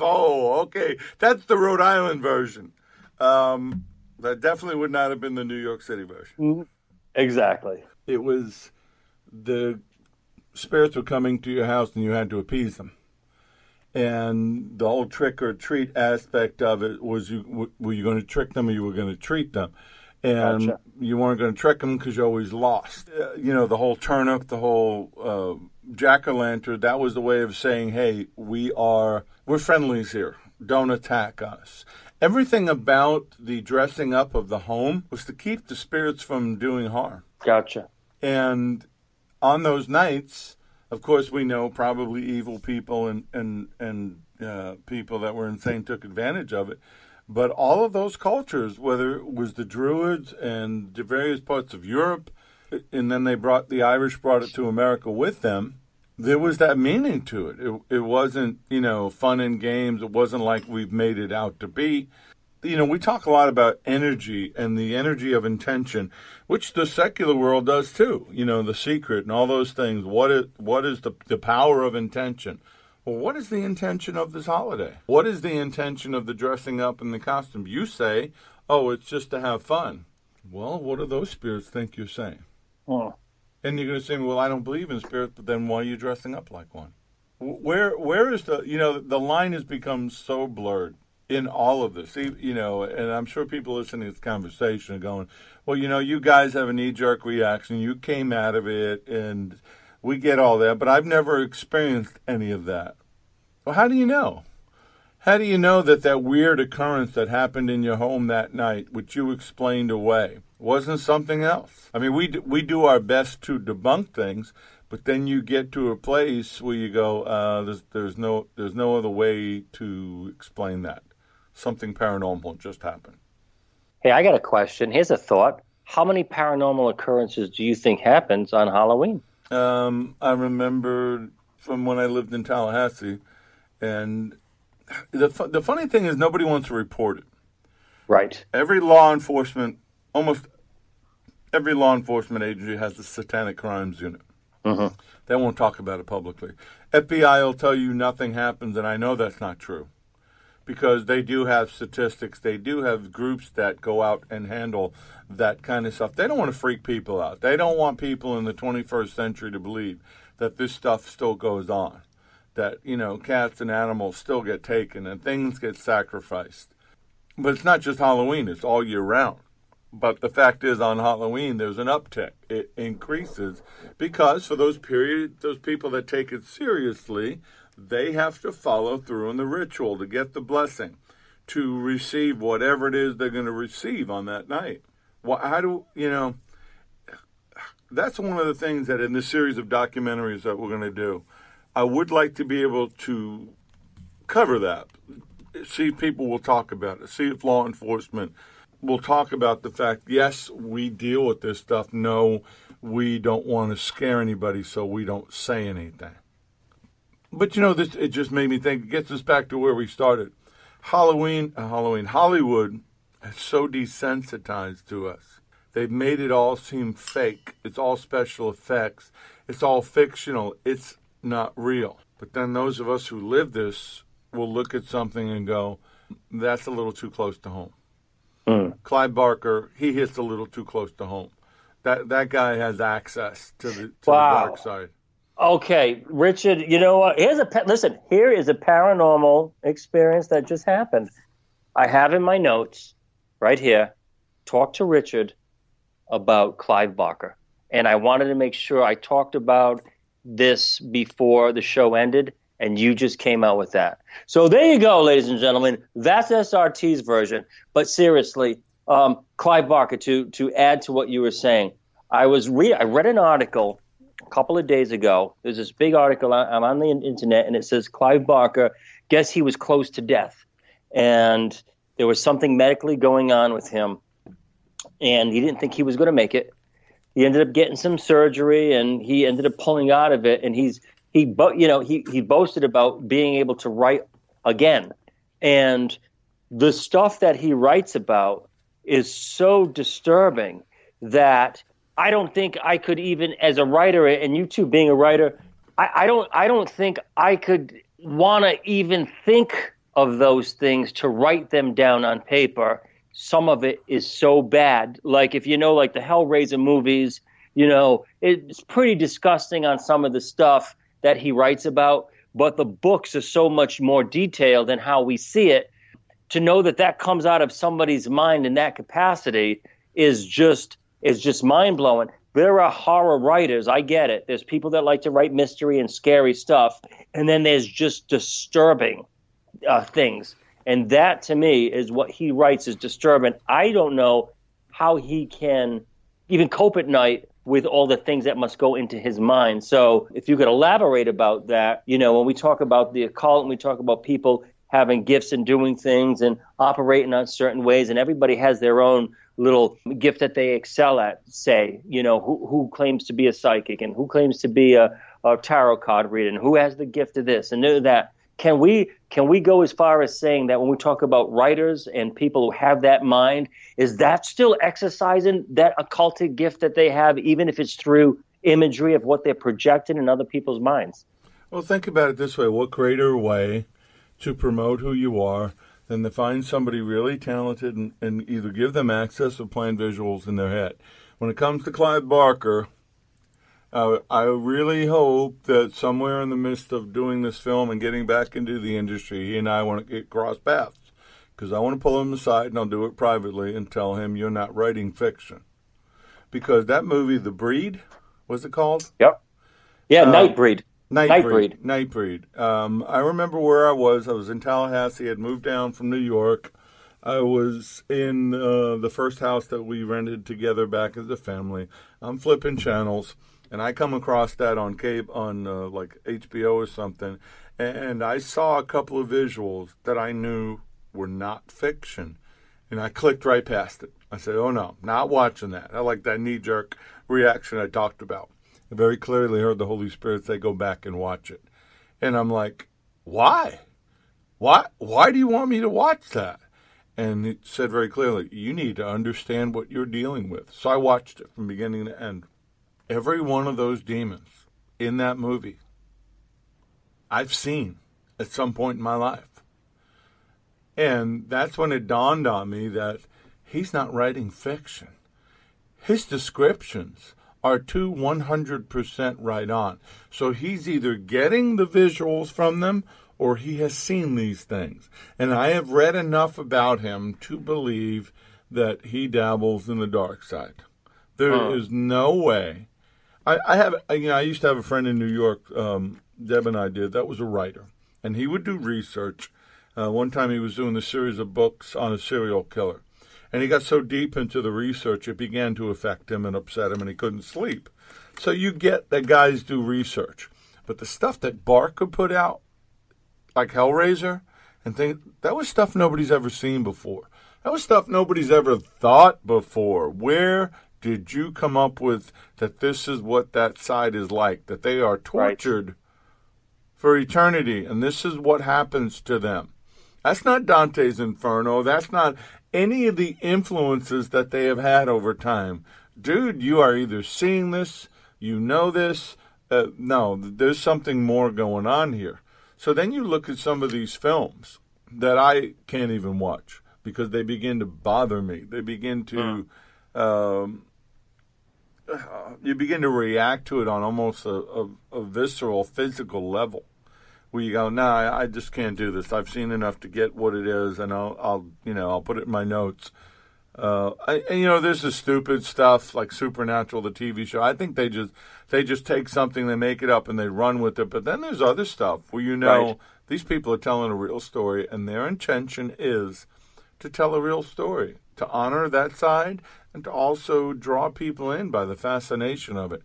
oh okay. That's the Rhode Island version. Um, that definitely would not have been the New York City version. Exactly. It was the spirits were coming to your house and you had to appease them. And the whole trick or treat aspect of it was you were you going to trick them or you were going to treat them, and Gotcha. you weren't going to trick them because you always lost. Uh, you know the whole turnip, the whole uh, jack o' lantern. That was the way of saying, "Hey, we are we're friendlies here. Don't attack us." Everything about the dressing up of the home was to keep the spirits from doing harm. Gotcha. And on those nights, of course, we know probably evil people and and and uh, people that were insane took advantage of it. But all of those cultures, whether it was the Druids and the various parts of Europe, and then they brought the Irish brought it to America with them. There was that meaning to it. It, it wasn't, you know, fun and games. It wasn't like we've made it out to be you know, we talk a lot about energy and the energy of intention, which the secular world does too. You know, the secret and all those things. What is what is the the power of intention? Well, what is the intention of this holiday? What is the intention of the dressing up and the costume? You say, "Oh, it's just to have fun." Well, what do those spirits think you're saying? Hmm. And you're going to say, "Well, I don't believe in spirits," but then why are you dressing up like one? Where where is the you know the line has become so blurred in all of this, you know, and I'm sure people listening to this conversation are going, well, you know, you guys have a knee jerk reaction. You came out of it, and we get all that, but I've never experienced any of that. Well, how do you know? How do you know that that weird occurrence that happened in your home that night, which you explained away, wasn't something else? I mean, we d- we do our best to debunk things, but then you get to a place where you go, uh, there's there's no there's no other way to explain that. Something paranormal just happened. Hey, I got a question. Here's a thought. How many paranormal occurrences do you think happens on Halloween? Um, I remember from when I lived in Tallahassee, And the the funny thing is, nobody wants to report it. Right. Every law enforcement, almost every law enforcement agency has a satanic crimes unit. Mm-hmm. They won't talk about it publicly. FBI will tell you nothing happens, and I know that's not true because they do have statistics. They do have groups that go out and handle that kind of stuff. They don't want to freak people out. They don't want people in the 21st century to believe that this stuff still goes on, that, you know, cats and animals still get taken and things get sacrificed. But it's not just Halloween, it's all year round. But the fact is, on Halloween, there's an uptick. It increases because for those period, those people that take it seriously, they have to follow through in the ritual to get the blessing, to receive whatever it is they're going to receive on that night. Well, how do you know? That's one of the things that in this series of documentaries that we're going to do, I would like to be able to cover that. See if people will talk about it. See if law enforcement will talk about the fact yes, we deal with this stuff. No, we don't want to scare anybody, so we don't say anything. But you know, this it just made me think. It gets us back to where we started. Halloween, uh, Halloween, Hollywood has so desensitized to us. They've made it all seem fake. It's all special effects. It's all fictional. It's not real. But then those of us who live this will look at something and go, "That's a little too close to home." Mm. Clive Barker, he hits a little too close to home. That that guy has access to the, to Wow. the dark side. Okay, Richard. You know what? Here's a listen. Here is a paranormal experience that just happened. I have in my notes right here. Talk to Richard about Clive Barker, and I wanted to make sure I talked about this before the show ended, and you just came out with that. So there you go, ladies and gentlemen. That's SRT's version. But seriously, um, Clive Barker. To to add to what you were saying, I was re- I read an article a couple of days ago. There's this big article I'm on the internet, and it says Clive Barker. Guess he was close to death, and there was something medically going on with him, and he didn't think he was going to make it. He ended up getting some surgery, and he ended up pulling out of it. And he's he, bo- you know, he he boasted about being able to write again, and the stuff that he writes about is so disturbing that I don't think I could even, as a writer, and you too being a writer, I, I don't, I don't think I could want to even think of those things to write them down on paper. Some of it is so bad. Like if you know, like the Hellraiser movies, you know, it's pretty disgusting on some of the stuff that he writes about. But the books are so much more detailed in how we see it. To know that that comes out of somebody's mind in that capacity is just is just mind blowing. There are horror writers. I get it. There's people that like to write mystery and scary stuff, and then there's just disturbing uh, things. And that to me is what he writes is disturbing. I don't know how he can even cope at night with all the things that must go into his mind. So if you could elaborate about that, you know, when we talk about the occult and we talk about people having gifts and doing things and operating on certain ways, and everybody has their own little gift that they excel at. Say, you know, who, who claims to be a psychic and who claims to be a, a tarot card reader and who has the gift of this and that. Can we can we go as far as saying that when we talk about writers and people who have that mind, is that still exercising that occultic gift that they have, even if it's through imagery of what they're projecting in other people's minds? Well, think about it this way: what greater way to promote who you are than to find somebody really talented and, and either give them access or playing visuals in their head? When it comes to Clive Barker, uh, I really hope that somewhere in the midst of doing this film and getting back into the industry, he and I want to get cross paths because I want to pull him aside and I'll do it privately and tell him you're not writing fiction. Because that movie, The Breed, was it called? Yep. Yeah, Uh, Nightbreed. Nightbreed. Nightbreed. Nightbreed. Um, I remember where I was. I was in Tallahassee. I had moved down from New York. I was in uh, the first house that we rented together back as a family. I'm flipping channels, and I come across that on cable on uh, like HBO or something, and I saw a couple of visuals that I knew were not fiction, and I clicked right past it. I said, "Oh no, not watching that." I like that knee jerk reaction I talked about. I very clearly heard the Holy Spirit say, "Go back and watch it," and I'm like, why? Why? Why do you want me to watch that? And it said very clearly, you need to understand what you're dealing with. So I watched it from beginning to end. Every one of those demons in that movie, I've seen at some point in my life. And that's when it dawned on me that he's not writing fiction. His descriptions are too 100% right on. So he's either getting the visuals from them or he has seen these things. And I have read enough about him to believe that he dabbles in the dark side. There Huh. is no way. I, I have, you know, I used to have a friend in New York, um, Deb and I did, that was a writer. And he would do research. Uh, one time he was doing a series of books on a serial killer. And he got so deep into the research, it began to affect him and upset him, and he couldn't sleep. So you get that guys do research. But the stuff that Barker put out, like Hellraiser, and things, that was stuff nobody's ever seen before. That was stuff nobody's ever thought before. Where did you come up with that this is what that side is like? That they are tortured for eternity, and this is what happens to them. That's not Dante's Inferno. That's not any of the influences that they have had over time. Dude, you are either seeing this, you know this. Uh, no, there's something more going on here. So then you look at some of these films that I can't even watch because they begin to bother me. They begin to, um, you begin to react to it on almost a, a, a visceral, physical level where you go, no, I, I just can't do this. I've seen enough to get what it is, and I'll, I'll you know, I'll put it in my notes. Uh, I, and you know, there's the stupid stuff like Supernatural, the TV show. I think they just they just take something, they make it up, and they run with it. But then there's other stuff where you know Right. these people are telling a real story, and their intention is to tell a real story, to honor that side, and to also draw people in by the fascination of it.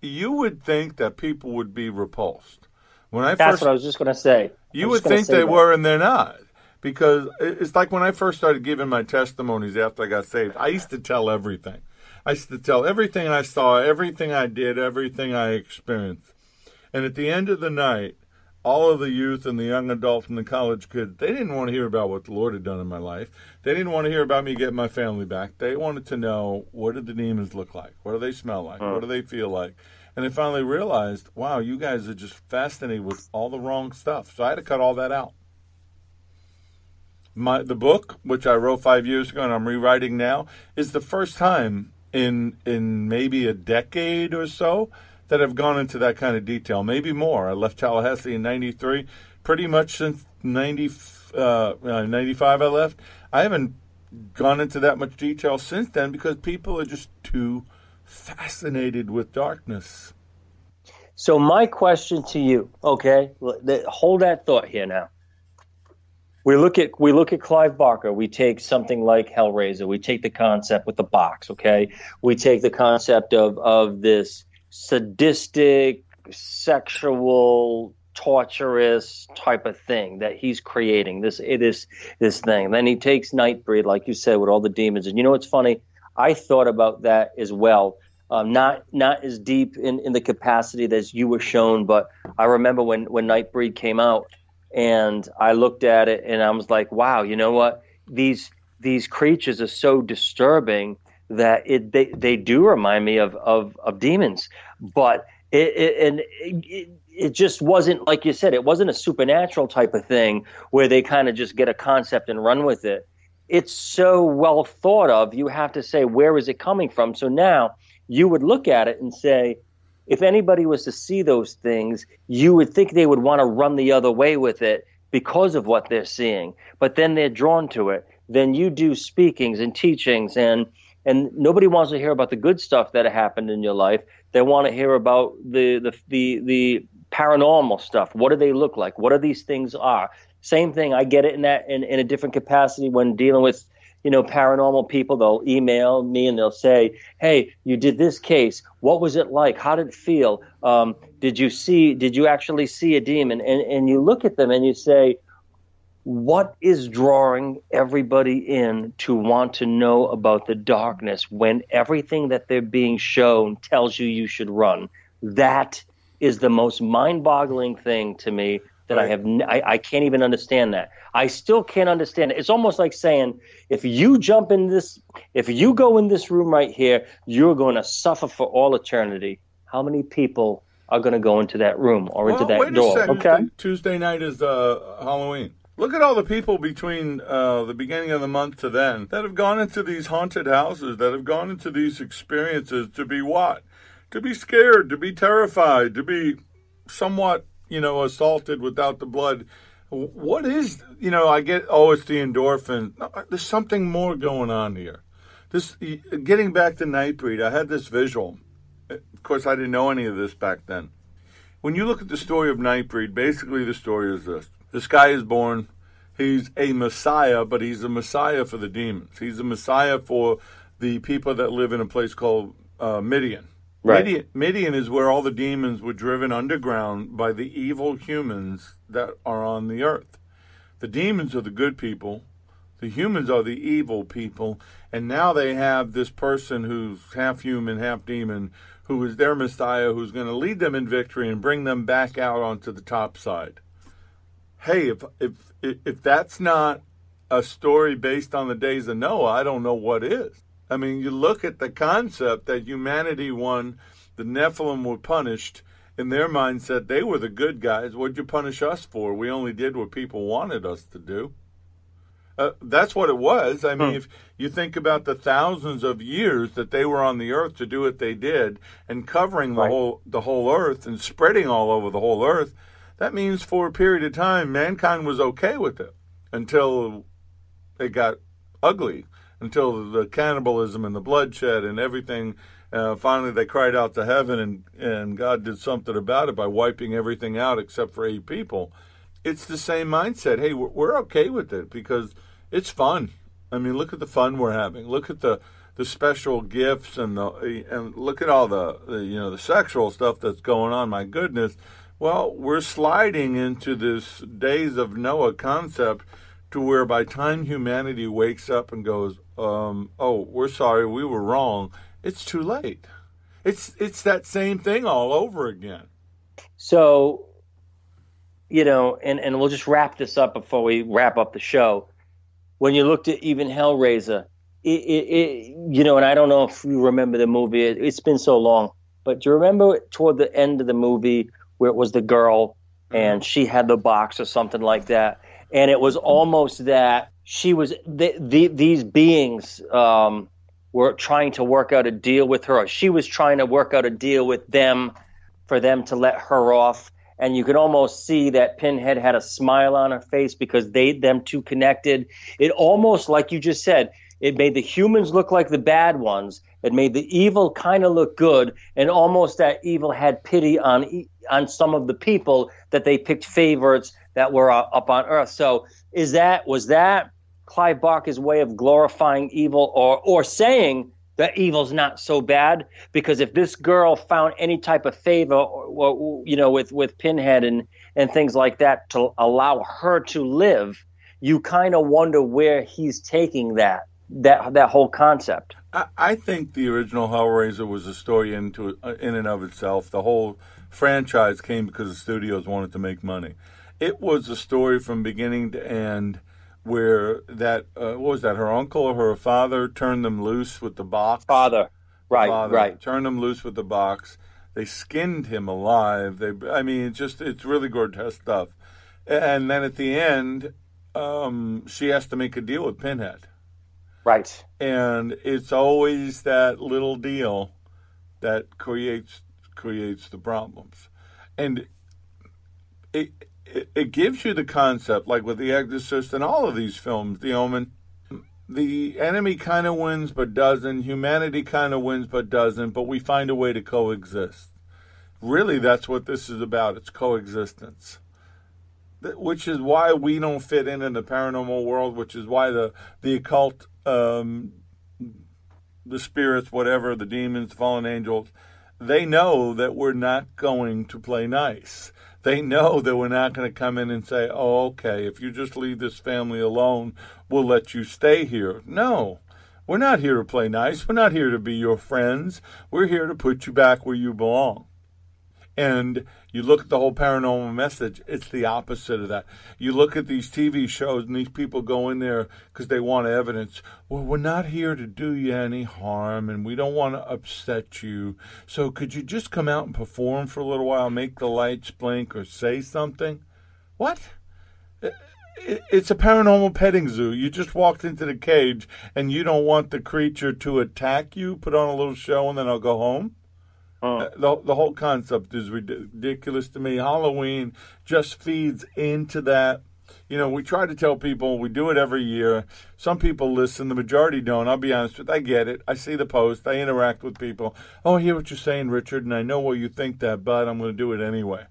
You would think that people would be repulsed. When I That's first what I was just going to say. you would think they that. were, and they're not. Because it's like when I first started giving my testimonies after I got saved, I used to tell everything. I used to tell everything I saw, everything I did, everything I experienced. And at the end of the night, all of the youth and the young adults and the college kids, they didn't want to hear about what the Lord had done in my life. They didn't want to hear about me getting my family back. They wanted to know what did the demons look like? What do they smell like? What do they feel like? And they finally realized, wow, you guys are just fascinated with all the wrong stuff. So I had to cut all that out. My the book, which I wrote five years ago and I'm rewriting now, is the first time in in maybe a decade or so that I've gone into that kind of detail. Maybe more. I left Tallahassee in '93. Pretty much since 90, uh, uh, 95 I left. I haven't gone into that much detail since then because people are just too fascinated with darkness. So my question to you, okay, hold that thought here now. We look at we look at Clive Barker. We take something like Hellraiser. We take the concept with the box, okay. We take the concept of of this sadistic, sexual, torturous type of thing that he's creating. This it is this thing. Then he takes Nightbreed, like you said, with all the demons. And you know what's funny? I thought about that as well. Um, not not as deep in, in the capacity as you were shown, but I remember when when Nightbreed came out, and I looked at it and I was like, wow, you know what? These these creatures are so disturbing that it they, they do remind me of of, of demons, but it, it and it, it just wasn't like you said. It wasn't a supernatural type of thing where they kind of just get a concept and run with it. It's so well thought of. You have to say where is it coming from. So now you would look at it and say, if anybody was to see those things, you would think they would want to run the other way with it because of what they're seeing. But then they're drawn to it. Then you do speakings and teachings and and nobody wants to hear about the good stuff that happened in your life. They want to hear about the the the, the paranormal stuff. What do they look like? What are these things are? Same thing. I get it in that in, in a different capacity when dealing with you know, paranormal people, they'll email me and they'll say, Hey, you did this case. What was it like? How did it feel? Um, did you see, did you actually see a demon? And, and you look at them and you say, what is drawing everybody in to want to know about the darkness when everything that they're being shown tells you you should run? That is the most mind boggling thing to me that I Right. have. n- I, I can't even understand that. I still can't understand it. It's almost like saying if you jump in this, if you go in this room right here, you're going to suffer for all eternity. How many people are going to go into that room or into that door? second. Okay. Tuesday night is uh, Halloween. Look at all the people between uh, the beginning of the month to then that have gone into these haunted houses, that have gone into these experiences to be what? To be scared, to be terrified, to be somewhat, you know, assaulted without the blood. What is, you know, I get, oh, it's the endorphin. There's something more going on here. This, getting back to Nightbreed, I had this visual. Of course, I didn't know any of this back then. When you look at the story of Nightbreed, basically the story is this: this guy is born. He's a messiah, but he's a messiah for the demons. He's a messiah for the people that live in a place called uh, Midian. Right. Midian, Midian is where all the demons were driven underground by the evil humans that are on the earth. The demons are the good people, the humans are the evil people, and now they have this person who's half human, half demon, who is their Messiah, who's going to lead them in victory and bring them back out onto the top side. Hey, if if if if that's not a story based on the days of Noah, I don't know what is. I mean, you look at the concept that humanity won, the Nephilim were punished. In their mindset, they were the good guys. What'd you punish us for? We only did what people wanted us to do. Uh, that's what it was. I mean, if you think about the thousands of years that they were on the earth to do what they did, and covering the Right. whole the whole earth and spreading all over the whole earth, that means for a period of time, mankind was okay with it until it got ugly, until the cannibalism and the bloodshed and everything. Uh, finally, they cried out to heaven, and and God did something about it by wiping everything out except for eight people it's the same mindset. Hey, we're, okay with it because it's fun. I mean, look at the fun we're having. Look at the the special gifts and the and look at all the, the you know the sexual stuff that's going on. My goodness. Well, we're sliding into this days of Noah concept to where by time humanity wakes up and goes, um, "Oh, we're sorry, we were wrong," it's too late. It's it's that same thing all over again. So, you know, and, and we'll just wrap this up before we wrap up the show. When you looked at even Hellraiser, it, it, it you know, and I don't know if you remember the movie, it, it's been so long, but do you remember toward the end of the movie where it was the girl and she had the box or something like that? And it was almost that she was, the, the, these beings, um, were trying to work out a deal with her. She was trying to work out a deal with them for them to let her off. And you could almost see that Pinhead had a smile on her face because they them two connected. It almost like you just said, it made the humans look like the bad ones. It made the evil kind of look good, and almost that evil had pity on e- on some of the people that they picked favorites that were uh, up on Earth. So, is that was that Clive Barker's way of glorifying evil, or or saying that evil's not so bad? Because if this girl found any type of favor, or, or, you know, with with Pinhead and and things like that to allow her to live, you kind of wonder where he's taking that that that whole concept. I, I think the original Hellraiser was a story into uh, in and of itself. The whole franchise came because the studios wanted to make money. It was a story from beginning to end where that uh, what was that her uncle or her father turned them loose with the box. Father, right, Father right. Turned them loose with the box. They skinned him alive. They, I mean, it's just it's really grotesque stuff. And then at the end, um, she has to make a deal with Pinhead Right. and it's always that little deal that creates creates the problems. And it, it it gives you the concept like with the exorcist and all of these films the omen the enemy kind of wins but doesn't humanity kind of wins but doesn't but we find a way to coexist. Really that's what this is about it's coexistence. Which is why we don't fit in in the paranormal world which is why the the occult um, the spirits, whatever, the demons, the fallen angels, they know that we're not going to play nice. They know that we're not going to come in and say, oh, okay, if you just leave this family alone, we'll let you stay here. No, we're not here to play nice. We're not here to be your friends. We're here to put you back where you belong. And you look at the whole paranormal message, it's the opposite of that. You look at these TV shows and these people go in there because they want evidence. Well, we're not here to do you any harm and we don't want to upset you. So could you just come out and perform for a little while, make the lights blink or say something? What? It's a paranormal petting zoo. You just walked into the cage and you don't want the creature to attack you, put on a little show, and then I'll go home? The, the whole concept is ridiculous to me. Halloween just feeds into that. You know, we try to tell people we do it every year. Some people listen, the majority don't. I'll be honest with you. I get it. I see the post. I interact with people. Oh, I hear what you're saying, Richard, and I know why you think that, but I'm going to do it anyway.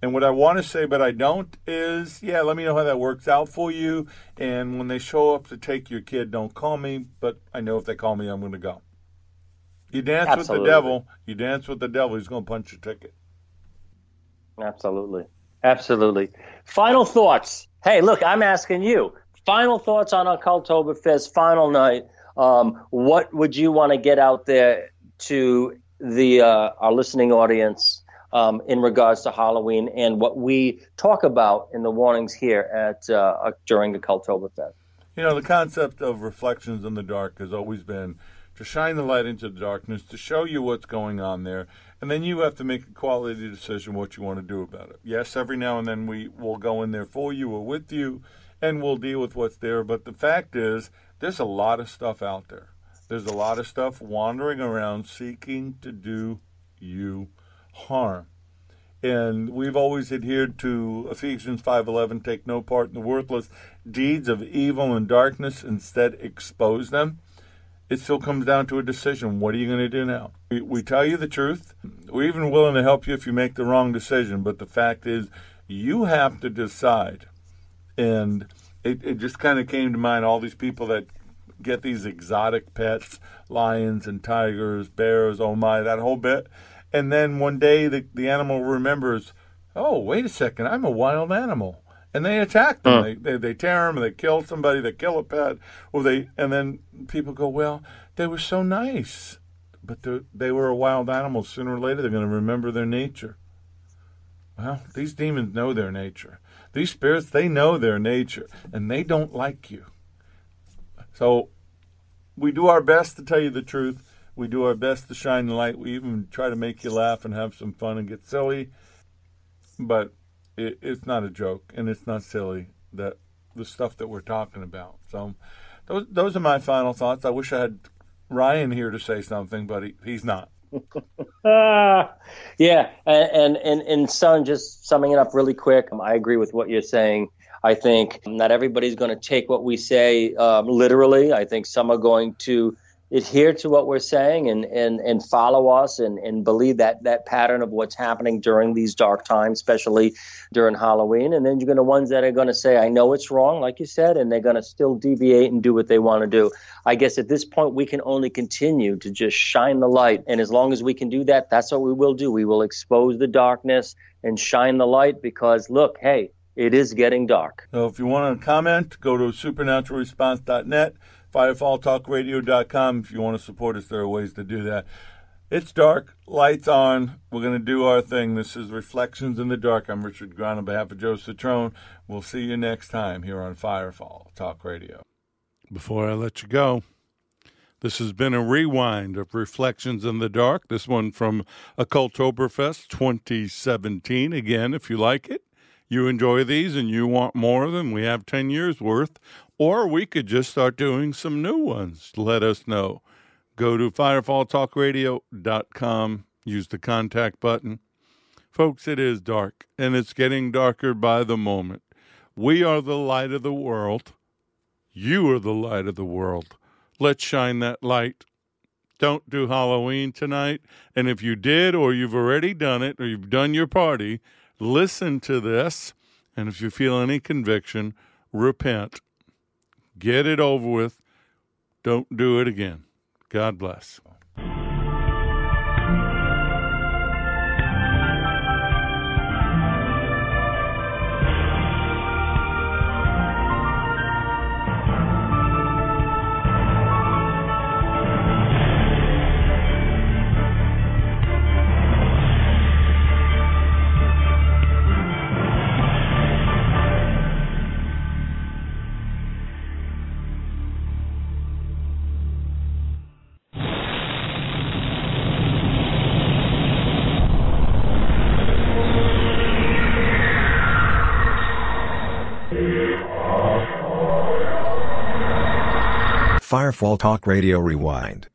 And what I want to say, but I don't, is yeah, let me know how that works out for you. And when they show up to take your kid, don't call me, but I know if they call me, I'm going to go. You dance Absolutely. with the devil. You dance with the devil. He's going to punch your ticket. Absolutely. Absolutely. Final thoughts. Hey, look, I'm asking you. Final thoughts on Occultoberfest, final night. Um, what would you want to get out there to the uh, our listening audience um, in regards to Halloween and what we talk about in the warnings here at uh, during the Occultoberfest? You know, the concept of reflections in the dark has always been to shine the light into the darkness, to show you what's going on there, and then you have to make a quality decision what you want to do about it. Yes, every now and then we will go in there for you or with you, and we'll deal with what's there. But the fact is, there's a lot of stuff out there. There's a lot of stuff wandering around seeking to do you harm. And we've always adhered to Ephesians 5:11, take no part in the worthless deeds of evil and darkness, instead expose them it still comes down to a decision. What are you going to do now? We, we tell you the truth. We're even willing to help you if you make the wrong decision. But the fact is, you have to decide. And it, it just kind of came to mind all these people that get these exotic pets lions and tigers, bears, oh my, that whole bit. And then one day the, the animal remembers, oh, wait a second, I'm a wild animal and they attack them. Hmm. They, they they tear them. They kill somebody. They kill a pet. Or they and then people go, well, they were so nice, but they were a wild animal. Sooner or later, they're going to remember their nature. Well, these demons know their nature. These spirits, they know their nature, and they don't like you. So we do our best to tell you the truth. We do our best to shine the light. We even try to make you laugh and have some fun and get silly. But it, it's not a joke and it's not silly that the stuff that we're talking about. So those those are my final thoughts. I wish I had Ryan here to say something, but he, he's not. uh, (laughs) yeah, and, and and son, just summing it up really quick, I agree with what you're saying. I think not everybody's going to take what we say um, literally. I think some are going to adhere to what we're saying and, and, and follow us and, and believe that, that pattern of what's happening during these dark times, especially during Halloween. And then you're going to ones that are going to say, I know it's wrong, like you said, and they're going to still deviate and do what they want to do. I guess at this point, we can only continue to just shine the light. And as long as we can do that, that's what we will do. We will expose the darkness and shine the light because, look, hey, it is getting dark. So if you want to comment, go to supernaturalresponse.net firefalltalkradio.com. If you want to support us, there are ways to do that. It's dark, lights on. We're going to do our thing. This is Reflections in the Dark. I'm Richard Grant on behalf of Joe Citrone. We'll see you next time here on Firefall Talk Radio. Before I let you go, this has been a rewind of Reflections in the Dark. This one from Occultoberfest 2017. Again, if you like it, you enjoy these and you want more of them, we have 10 years worth. Or we could just start doing some new ones. Let us know. Go to firefalltalkradio.com, use the contact button. Folks, it is dark, and it's getting darker by the moment. We are the light of the world. You are the light of the world. Let's shine that light. Don't do Halloween tonight. And if you did, or you've already done it, or you've done your party, listen to this. And if you feel any conviction, repent Get it over with. Don't do it again. God bless. Firefall Talk Radio Rewind.